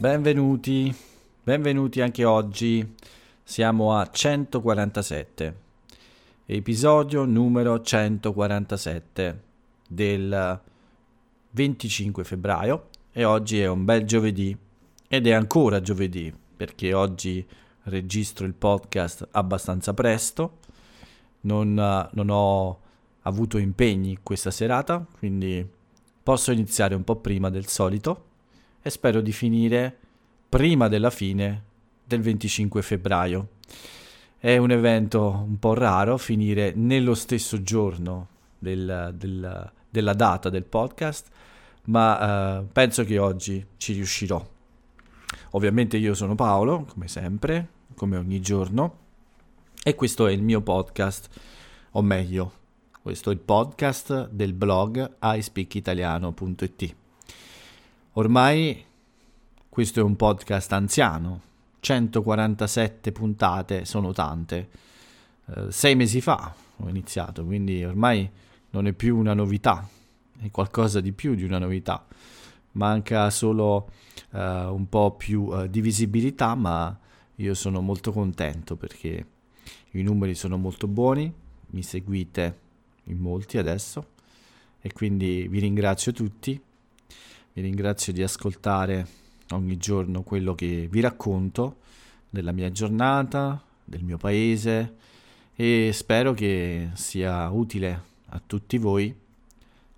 Benvenuti, benvenuti anche oggi. Siamo a 147, episodio numero 147 del 25 febbraio e oggi è un bel giovedì. Ed è ancora giovedì perché oggi registro il podcast abbastanza presto, non, non ho avuto impegni questa serata, quindi posso iniziare un po' prima del solito e spero di finire prima della fine del 25 febbraio. È un evento un po' raro finire nello stesso giorno del, del, della data del podcast, ma eh, penso che oggi ci riuscirò. Ovviamente io sono Paolo, come sempre, come ogni giorno, e questo è il mio podcast, o meglio, questo è il podcast del blog iSpeakitaliano.it. Ormai questo è un podcast anziano, 147 puntate sono tante. Uh, sei mesi fa ho iniziato, quindi ormai non è più una novità, è qualcosa di più di una novità. Manca solo uh, un po' più uh, di visibilità, ma io sono molto contento perché i numeri sono molto buoni, mi seguite in molti adesso e quindi vi ringrazio tutti, vi ringrazio di ascoltare ogni giorno quello che vi racconto della mia giornata, del mio paese e spero che sia utile a tutti voi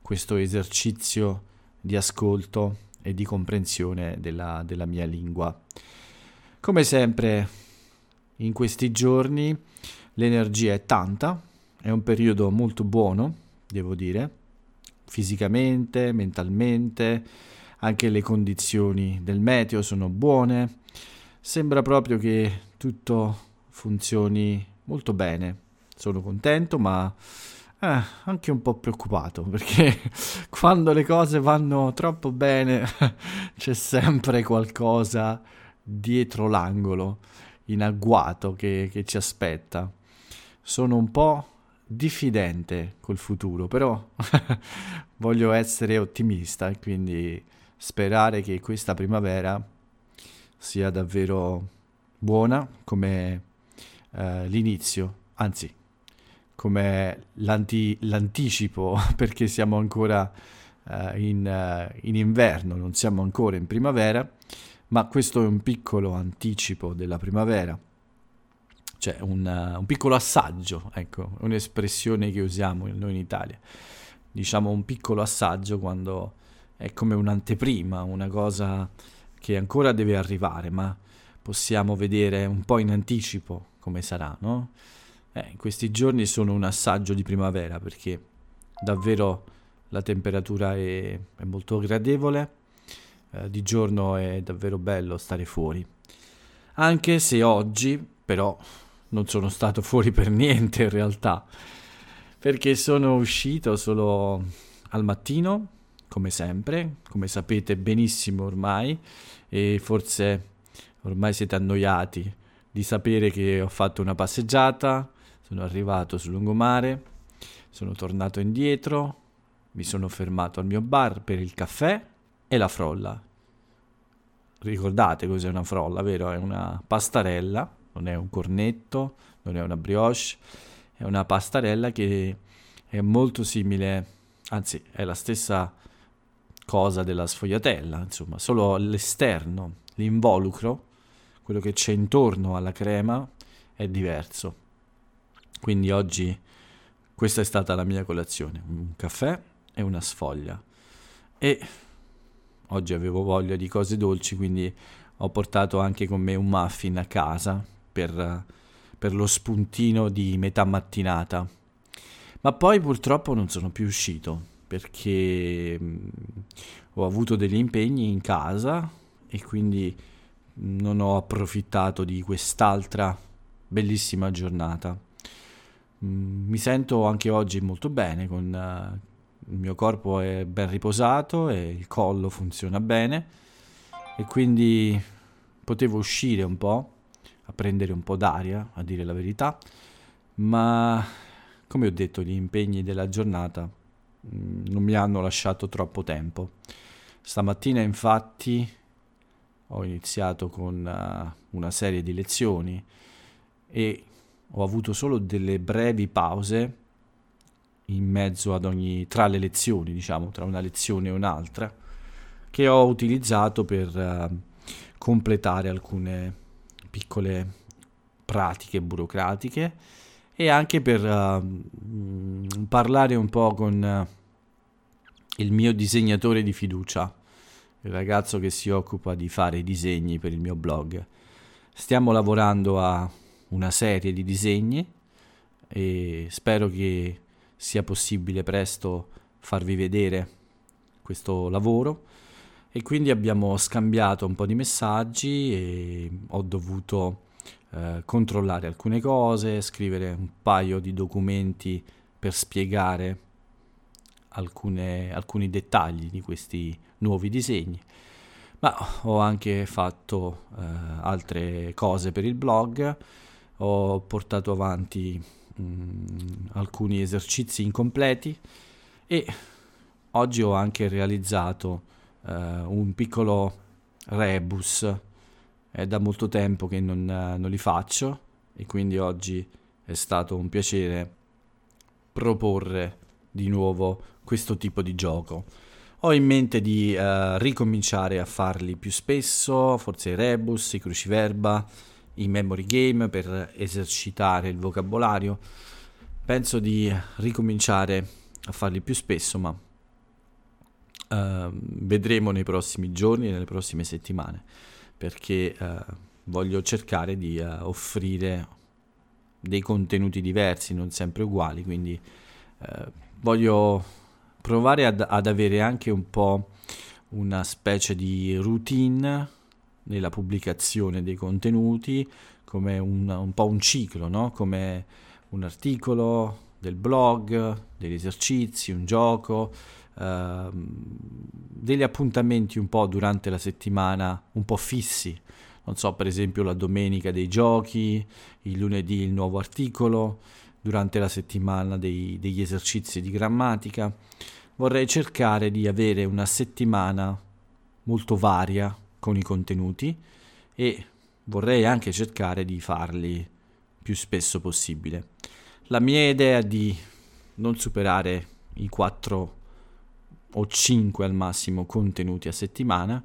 questo esercizio di ascolto e di comprensione della, della mia lingua. Come sempre in questi giorni l'energia è tanta, è un periodo molto buono, devo dire, fisicamente, mentalmente, anche le condizioni del meteo sono buone, sembra proprio che tutto funzioni molto bene. Sono contento, ma eh, anche un po' preoccupato perché quando le cose vanno troppo bene c'è sempre qualcosa dietro l'angolo in agguato che, che ci aspetta. Sono un po' diffidente col futuro, però voglio essere ottimista e quindi sperare che questa primavera sia davvero buona come eh, l'inizio, anzi come l'anti- l'anticipo perché siamo ancora eh, in, uh, in inverno, non siamo ancora in primavera, ma questo è un piccolo anticipo della primavera cioè un, uh, un, piccolo assaggio, ecco, un'espressione che usiamo noi in Italia. Diciamo un piccolo assaggio quando è come un'anteprima, una cosa che ancora deve arrivare, ma possiamo vedere un po' in anticipo come sarà, no? Eh, questi giorni sono un assaggio di primavera perché davvero la temperatura è, è molto gradevole, eh, di giorno è davvero bello stare fuori. Anche se oggi, però, non sono stato fuori per niente in realtà, perché sono uscito solo al mattino, come sempre, come sapete benissimo ormai, e forse ormai siete annoiati di sapere che ho fatto una passeggiata, sono arrivato sul lungomare, sono tornato indietro, mi sono fermato al mio bar per il caffè e la frolla. Ricordate cos'è una frolla, vero? È una pastarella non è un cornetto, non è una brioche, è una pastarella che è molto simile, anzi è la stessa cosa della sfogliatella, insomma, solo l'esterno, l'involucro, quello che c'è intorno alla crema è diverso. Quindi oggi questa è stata la mia colazione, un caffè e una sfoglia. E oggi avevo voglia di cose dolci, quindi ho portato anche con me un muffin a casa per, per lo spuntino di metà mattinata. Ma poi purtroppo non sono più uscito perché mm, ho avuto degli impegni in casa e quindi non ho approfittato di quest'altra bellissima giornata. Mm, mi sento anche oggi molto bene, con, il mio corpo è ben riposato e il collo funziona bene e quindi potevo uscire un po' prendere un po' d'aria, a dire la verità, ma come ho detto gli impegni della giornata mm, non mi hanno lasciato troppo tempo. Stamattina infatti ho iniziato con uh, una serie di lezioni e ho avuto solo delle brevi pause in mezzo ad ogni tra le lezioni, diciamo, tra una lezione e un'altra, che ho utilizzato per uh, completare alcune piccole pratiche burocratiche e anche per uh, parlare un po' con uh, il mio disegnatore di fiducia, il ragazzo che si occupa di fare i disegni per il mio blog. Stiamo lavorando a una serie di disegni e spero che sia possibile presto farvi vedere questo lavoro e quindi abbiamo scambiato un po' di messaggi e ho dovuto eh, controllare alcune cose, scrivere un paio di documenti per spiegare alcune, alcuni dettagli di questi nuovi disegni. Ma ho anche fatto eh, altre cose per il blog, ho portato avanti mh, mm, alcuni esercizi incompleti e oggi ho anche realizzato eh, un piccolo rebus è da molto tempo che non, non li faccio e quindi oggi è stato un piacere proporre di nuovo questo tipo di gioco. Ho in mente di uh, ricominciare a farli più spesso, forse i rebus, i cruciverba, i memory game per esercitare il vocabolario. Penso di ricominciare a farli più spesso, ma uh, vedremo nei prossimi giorni nelle prossime settimane perché eh, voglio cercare di eh, offrire dei contenuti diversi, non sempre uguali, quindi eh, voglio provare ad, ad, avere anche un po' una specie di routine nella pubblicazione dei contenuti, come un, un po' un ciclo, no? come un articolo del blog, degli esercizi, un gioco, uh, degli appuntamenti un po' durante la settimana, un po' fissi. Non so, per esempio la domenica dei giochi, il lunedì il nuovo articolo, durante la settimana dei, degli esercizi di grammatica. Vorrei cercare di avere una settimana molto varia con i contenuti e vorrei anche cercare di farli più spesso possibile. La mia idea è di non superare i quattro o 5 al massimo contenuti a settimana,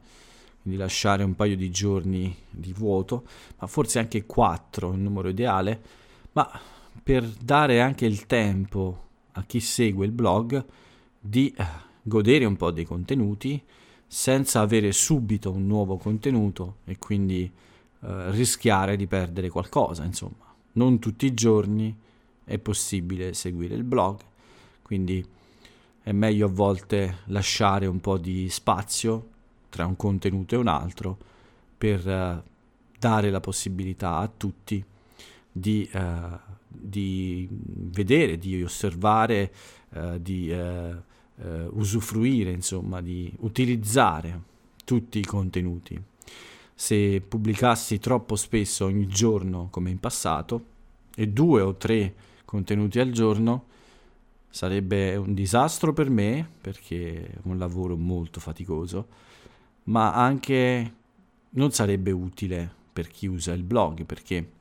quindi lasciare un paio di giorni di vuoto, ma forse anche 4 il numero ideale, ma per dare anche il tempo a chi segue il blog di eh, godere un po' dei contenuti senza avere subito un nuovo contenuto e quindi eh, rischiare di perdere qualcosa, insomma. Non tutti i giorni è possibile seguire il blog, quindi è meglio a volte lasciare un po' di spazio tra un contenuto e un altro per uh, dare la possibilità a tutti di, uh, di vedere, di osservare, uh, di usufruire, insomma, di utilizzare tutti i contenuti. Se pubblicassi troppo spesso ogni giorno come in passato e due o tre contenuti al giorno, Sarebbe un disastro per me perché è un lavoro molto faticoso, ma anche non sarebbe utile per chi usa il blog perché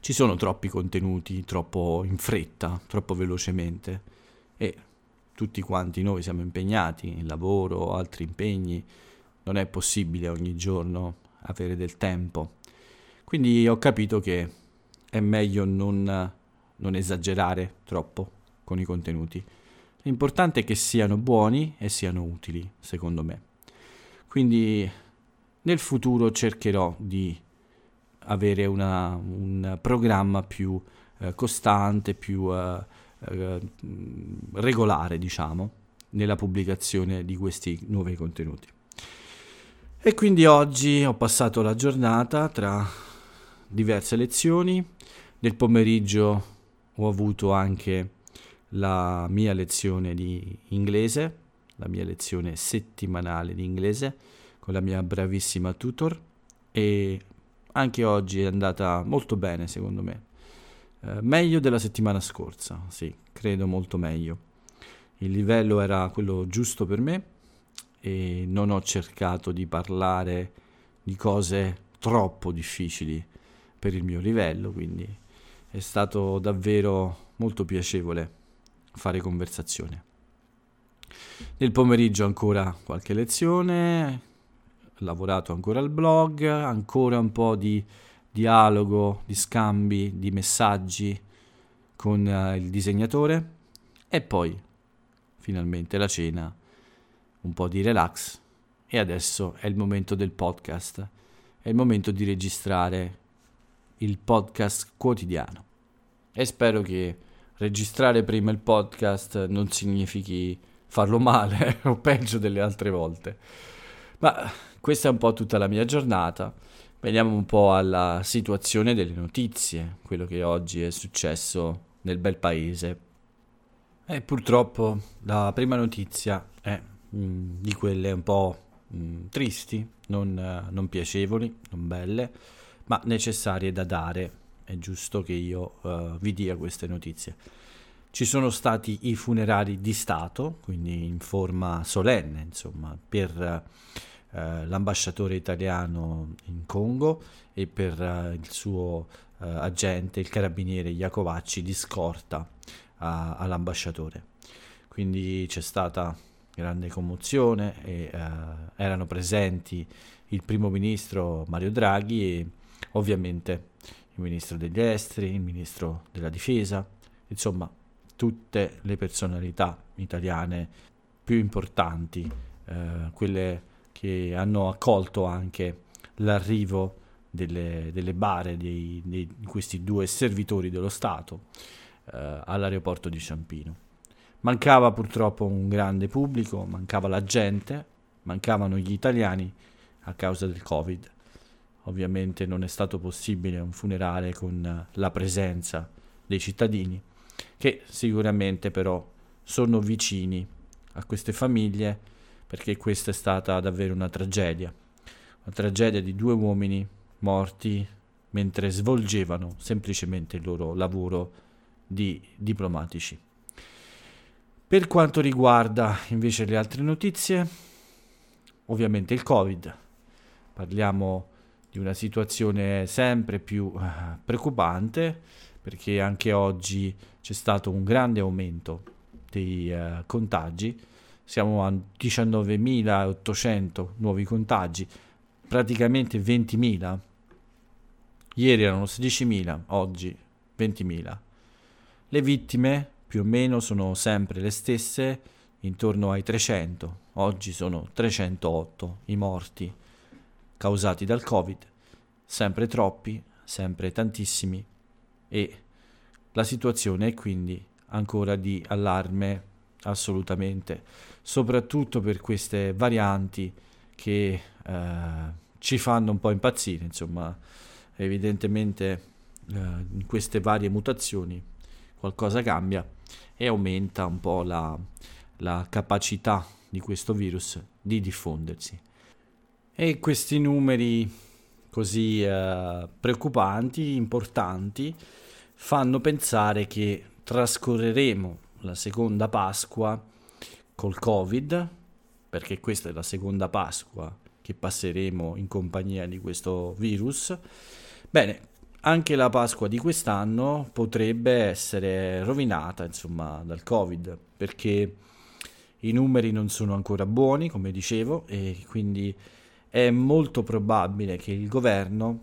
ci sono troppi contenuti, troppo in fretta, troppo velocemente e tutti quanti noi siamo impegnati in lavoro altri impegni, non è possibile ogni giorno avere del tempo. Quindi ho capito che è meglio non, non esagerare troppo con i contenuti. L'importante è che siano buoni e siano utili, secondo me. Quindi nel futuro cercherò di avere una, un programma più eh, costante, più eh, eh, regolare, diciamo, nella pubblicazione di questi nuovi contenuti. E quindi oggi ho passato la giornata tra diverse lezioni. Nel pomeriggio ho avuto anche la mia lezione di inglese, la mia lezione settimanale di inglese con la mia bravissima tutor e anche oggi è andata molto bene secondo me. Eh, meglio della settimana scorsa, sì, credo molto meglio. Il livello era quello giusto per me e non ho cercato di parlare di cose troppo difficili per il mio livello, quindi è stato davvero molto piacevole fare conversazione. Nel pomeriggio ancora qualche lezione, lavorato ancora al blog, ancora un po' di dialogo, di scambi, di messaggi con uh, il disegnatore e poi finalmente la cena, un po' di relax e adesso è il momento del podcast, è il momento di registrare il podcast quotidiano e spero che registrare prima il podcast non significhi farlo male o peggio delle altre volte. Ma questa è un po' tutta la mia giornata. Veniamo un po' alla situazione delle notizie, quello che oggi è successo nel bel paese. E purtroppo la prima notizia è mh, mm, di quelle un po' mh, mm, tristi, non, non, piacevoli, non belle, ma necessarie da dare. È giusto che io uh, vi dia queste notizie. Ci sono stati i funerali di Stato, quindi in forma solenne, insomma, per eh, l'ambasciatore italiano in Congo e per eh, il suo agente, il carabiniere Iacovacci, di scorta all'ambasciatore. Quindi c'è stata grande commozione e erano presenti il primo ministro Mario Draghi e ovviamente il ministro degli esteri, il ministro della difesa, insomma tutte le personalità italiane più importanti, eh, quelle che hanno accolto anche l'arrivo delle, delle bare di questi due servitori dello Stato eh, all'aeroporto di Ciampino. Mancava purtroppo un grande pubblico, mancava la gente, mancavano gli italiani a causa del Covid. Ovviamente non è stato possibile un funerale con la presenza dei cittadini, che sicuramente però sono vicini a queste famiglie perché questa è stata davvero una tragedia, una tragedia di due uomini morti mentre svolgevano semplicemente il loro lavoro di diplomatici. Per quanto riguarda invece le altre notizie, ovviamente il Covid. Parliamo di una situazione sempre più uh, preoccupante perché anche oggi c'è stato un grande aumento dei uh, contagi siamo a 19.800 nuovi contagi, praticamente 20.000. Ieri erano 16.000, oggi 20.000. Le vittime più o meno sono sempre le stesse, intorno ai 300. Oggi sono 308 i morti causati dal Covid, sempre troppi, sempre tantissimi e la situazione è quindi ancora di allarme assolutamente, soprattutto per queste varianti che eh, ci fanno un po' impazzire, insomma, evidentemente eh, in queste varie mutazioni qualcosa cambia e aumenta un po' la, la capacità di questo virus di diffondersi. E questi numeri così eh, preoccupanti, importanti, fanno pensare che trascorreremo la seconda Pasqua col Covid, perché questa è la seconda Pasqua che passeremo in compagnia di questo virus. Bene, anche la Pasqua di quest'anno potrebbe essere rovinata, insomma, dal Covid, perché i numeri non sono ancora buoni, come dicevo, e quindi è molto probabile che il governo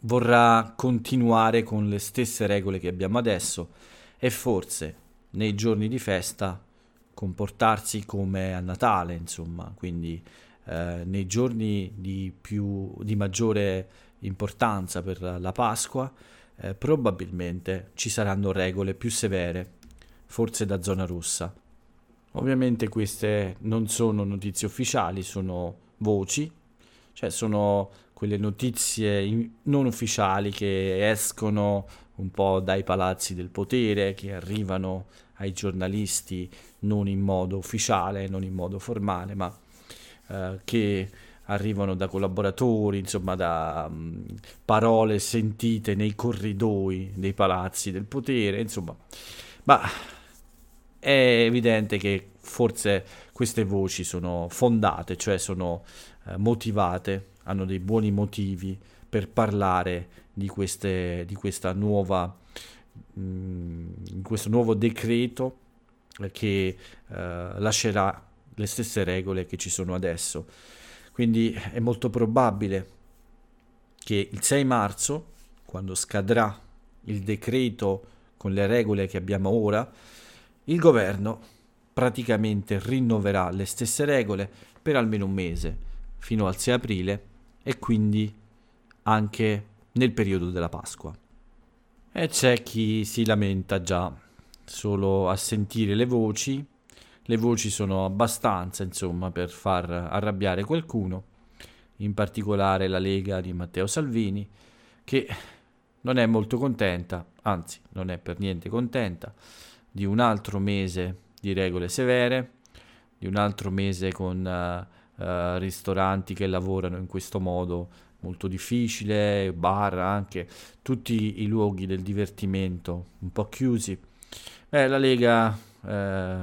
vorrà continuare con le stesse regole che abbiamo adesso e forse nei giorni di festa comportarsi come a Natale, insomma, quindi eh, nei giorni di, più, di maggiore importanza per la Pasqua eh, probabilmente ci saranno regole più severe, forse da zona rossa. Ovviamente queste non sono notizie ufficiali, sono voci, cioè sono quelle notizie non ufficiali che escono un po' dai palazzi del potere, che arrivano ai giornalisti non in modo ufficiale, non in modo formale, ma eh, che arrivano da collaboratori, insomma da um, parole sentite nei corridoi dei palazzi del potere, insomma. Ma è evidente che forse queste voci sono fondate, cioè sono eh, motivate, hanno dei buoni motivi per parlare di, queste, di nuova, mh, mm, questo nuovo decreto che eh, lascerà le stesse regole che ci sono adesso. Quindi è molto probabile che il 6 marzo, quando scadrà il decreto con le regole che abbiamo ora, il governo praticamente rinnoverà le stesse regole per almeno un mese, fino al 6 aprile e quindi anche nel periodo della Pasqua. E c'è chi si lamenta già solo a sentire le voci. Le voci sono abbastanza, insomma, per far arrabbiare qualcuno, in particolare la Lega di Matteo Salvini, che non è molto contenta, anzi non è per niente contenta, di un altro mese di regole severe, di un altro mese con uh, uh, ristoranti che lavorano in questo modo molto difficile, bar anche, tutti i luoghi del divertimento un po' chiusi. Eh, la Lega eh,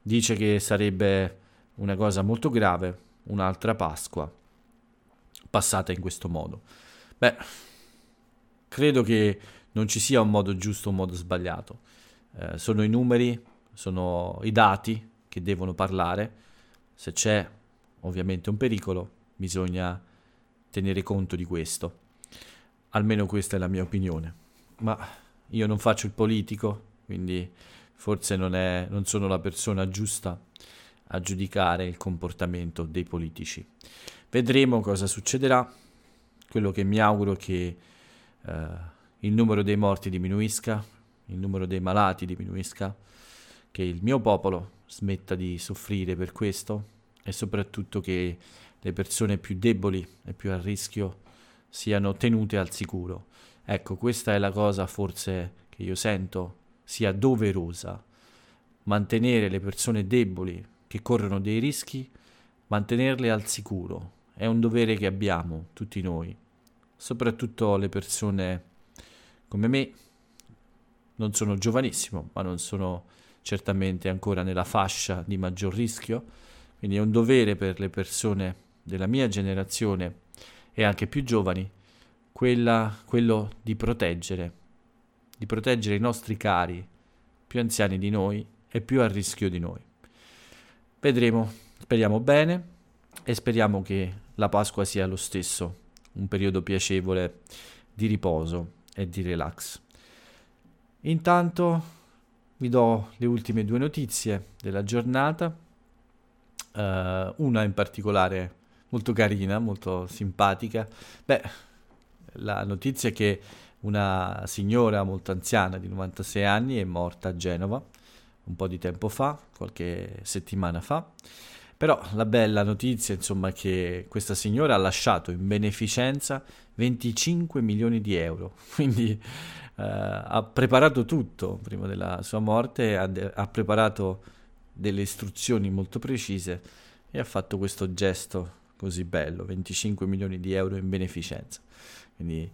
dice che sarebbe una cosa molto grave, un'altra Pasqua passata in questo modo. Beh, credo che non ci sia un modo giusto un modo sbagliato. Eh, sono i numeri, sono i dati che devono parlare. Se c'è ovviamente un pericolo, bisogna tenere conto di questo. Almeno questa è la mia opinione. Ma io non faccio il politico, quindi forse non, è, non sono la persona giusta a giudicare il comportamento dei politici. Vedremo cosa succederà. Quello che mi auguro è che eh, il numero dei morti diminuisca, il numero dei malati diminuisca, che il mio popolo smetta di soffrire per questo e soprattutto che le persone più deboli e più a rischio siano tenute al sicuro. Ecco, questa è la cosa forse che io sento sia doverosa. Mantenere le persone deboli che corrono dei rischi, mantenerle al sicuro. È un dovere che abbiamo tutti noi, soprattutto le persone come me. Non sono giovanissimo, ma non sono certamente ancora nella fascia di maggior rischio, quindi è un dovere per le persone della mia generazione e anche più giovani, quella, quello di proteggere, di proteggere i nostri cari più anziani di noi e più a rischio di noi. Vedremo, speriamo bene e speriamo che la Pasqua sia lo stesso, un periodo piacevole di riposo e di relax. Intanto vi do le ultime due notizie della giornata, uh, una in particolare molto carina, molto simpatica. Beh, la notizia è che una signora molto anziana di 96 anni è morta a Genova un po' di tempo fa, qualche settimana fa. Però la bella notizia, insomma, è che questa signora ha lasciato in beneficenza 25 milioni di euro, quindi eh, ha preparato tutto prima della sua morte, ha, de- ha preparato delle istruzioni molto precise e ha fatto questo gesto così bello, 25 milioni di euro in beneficenza. Quindi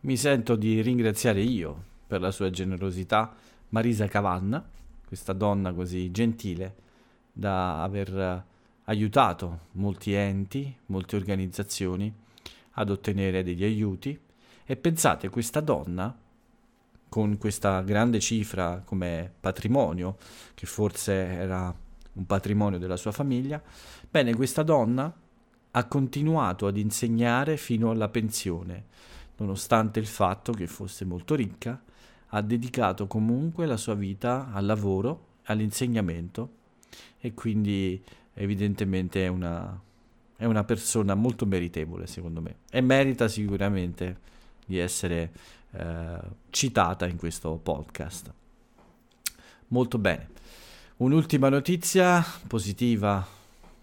mi sento di ringraziare io per la sua generosità Marisa Cavanna, questa donna così gentile da aver aiutato molti enti, molte organizzazioni ad ottenere degli aiuti. E pensate questa donna con questa grande cifra come patrimonio che forse era un patrimonio della sua famiglia bene questa donna ha continuato ad insegnare fino alla pensione, nonostante il fatto che fosse molto ricca, ha dedicato comunque la sua vita al lavoro, all'insegnamento e quindi evidentemente è una, è una persona molto meritevole secondo me e merita sicuramente di essere eh, citata in questo podcast. Molto bene. Un'ultima notizia positiva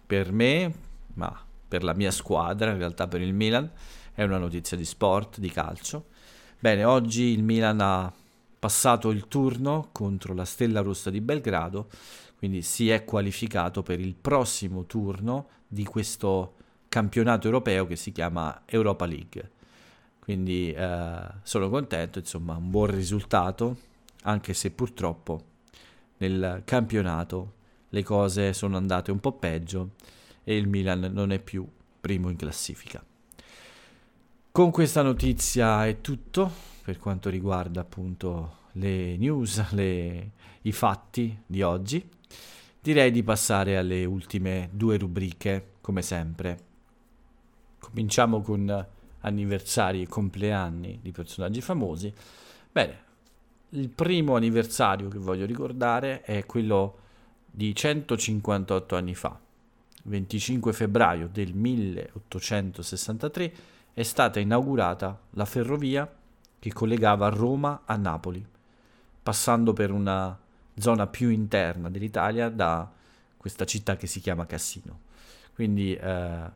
per me, ma per la mia squadra, in realtà per il Milan, è una notizia di sport, di calcio. Bene, oggi il Milan ha passato il turno contro la Stella Rossa di Belgrado, quindi si è qualificato per il prossimo turno di questo campionato europeo che si chiama Europa League. Quindi eh, sono contento, insomma, un buon risultato, anche se purtroppo nel campionato le cose sono andate un po' peggio e il Milan non è più primo in classifica. Con questa notizia è tutto per quanto riguarda appunto le news, le, i fatti di oggi. Direi di passare alle ultime due rubriche, come sempre. Cominciamo con anniversari e compleanni di personaggi famosi. Bene, il primo anniversario che voglio ricordare è quello di 158 anni fa. 25 febbraio del 1863 è stata inaugurata la ferrovia che collegava Roma a Napoli, passando per una zona più interna dell'Italia da questa città che si chiama Cassino. Quindi eh,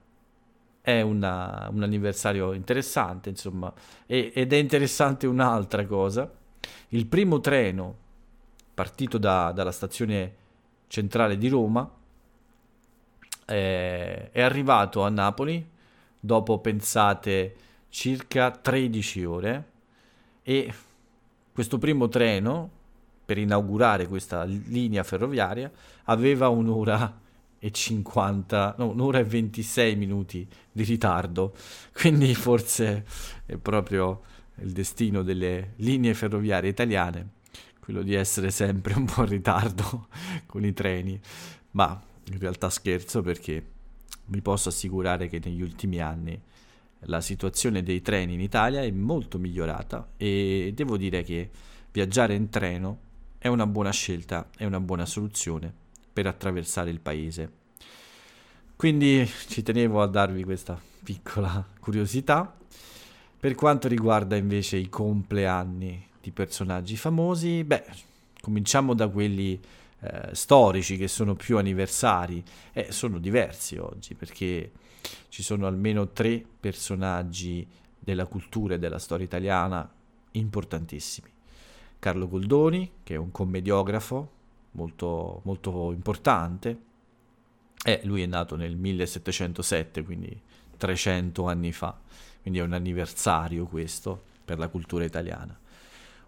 è una, un anniversario interessante, insomma, e, ed è interessante un'altra cosa. Il primo treno partito da, dalla stazione centrale di Roma è, è arrivato a Napoli dopo, pensate, circa 13 ore e questo primo treno per inaugurare questa linea ferroviaria aveva un'ora e 50, no, un'ora e 26 minuti di ritardo, quindi forse è proprio il destino delle linee ferroviarie italiane, quello di essere sempre un po' in ritardo con i treni, ma in realtà scherzo perché vi posso assicurare che negli ultimi anni la situazione dei treni in Italia è molto migliorata e devo dire che viaggiare in treno è una buona scelta, è una buona soluzione per attraversare il paese. Quindi ci tenevo a darvi questa piccola curiosità. Per quanto riguarda invece i compleanni di personaggi famosi, beh, cominciamo da quelli eh, storici che sono più anniversari eh, sono diversi oggi perché ci sono almeno tre personaggi della cultura e della storia italiana importantissimi. Carlo Goldoni, che è un commediografo molto, molto importante, e lui è nato nel 1707, quindi 300 anni fa, quindi è un anniversario questo per la cultura italiana.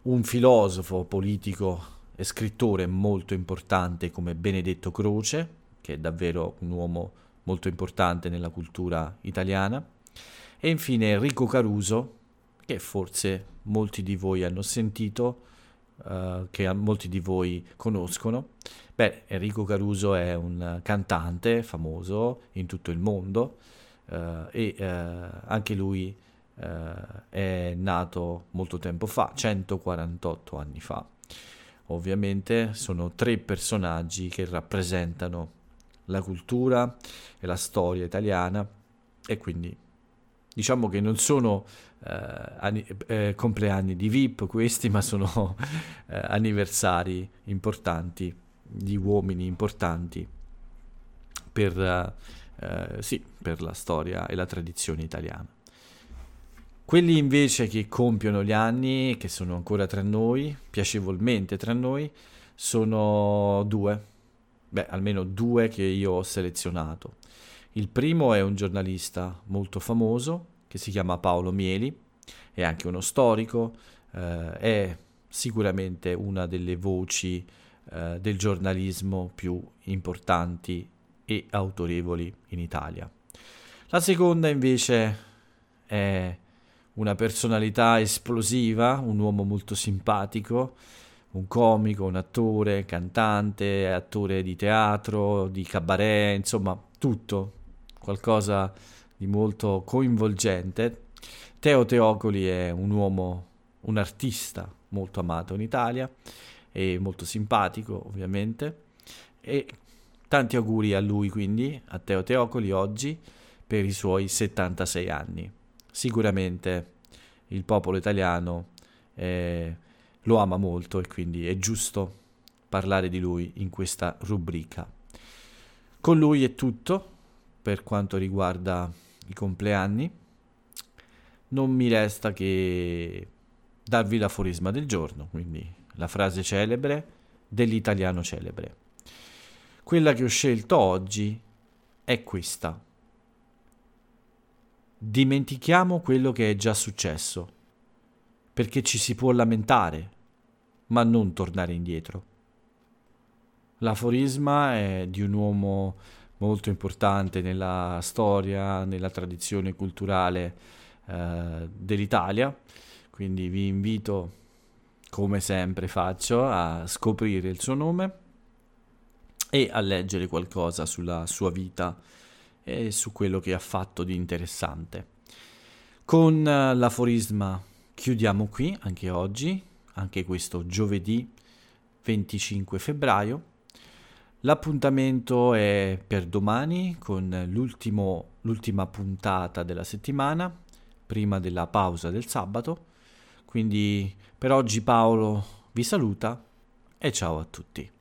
Un filosofo politico scrittore molto importante come Benedetto Croce, che è davvero un uomo molto importante nella cultura italiana, e infine Enrico Caruso, che forse molti di voi hanno sentito, uh, che molti di voi conoscono. Beh, Enrico Caruso è un cantante famoso in tutto il mondo uh, e uh, anche lui è nato molto tempo fa, 148 anni fa ovviamente sono tre personaggi che rappresentano la cultura e la storia italiana e quindi diciamo che non sono eh, anni, eh, compleanni di VIP questi, ma sono eh, anniversari importanti di uomini importanti per, eh, sì, per la storia e la tradizione italiana. Quelli invece che compiono gli anni, che sono ancora tra noi, piacevolmente tra noi, sono due. Beh, almeno due che io ho selezionato. Il primo è un giornalista molto famoso che si chiama Paolo Mieli, è anche uno storico, eh, è sicuramente una delle voci eh, del giornalismo più importanti e autorevoli in Italia. La seconda invece è una personalità esplosiva, un uomo molto simpatico, un comico, un attore, cantante, attore di teatro, di cabaret, insomma tutto, qualcosa di molto coinvolgente. Teo Teocoli è un uomo, un artista molto amato in Italia e molto simpatico ovviamente. E tanti auguri a lui quindi, a Teo Teocoli oggi per i suoi 76 anni sicuramente il popolo italiano eh, lo ama molto e quindi è giusto parlare di lui in questa rubrica. Con lui è tutto per quanto riguarda i compleanni. Non mi resta che darvi l'aforisma del giorno, quindi la frase celebre dell'italiano celebre. Quella che ho scelto oggi è questa. Dimentichiamo quello che è già successo, perché ci si può lamentare, ma non tornare indietro. L'aforisma è di un uomo molto importante nella storia, nella tradizione culturale eh, dell'Italia, quindi vi invito, come sempre faccio, a scoprire il suo nome e a leggere qualcosa sulla sua vita e su quello che ha fatto di interessante. Con eh, l'aforisma chiudiamo qui anche oggi, anche questo giovedì 25 febbraio. L'appuntamento è per domani con l'ultima puntata della settimana, prima della pausa del sabato. Quindi per oggi Paolo vi saluta e ciao a tutti.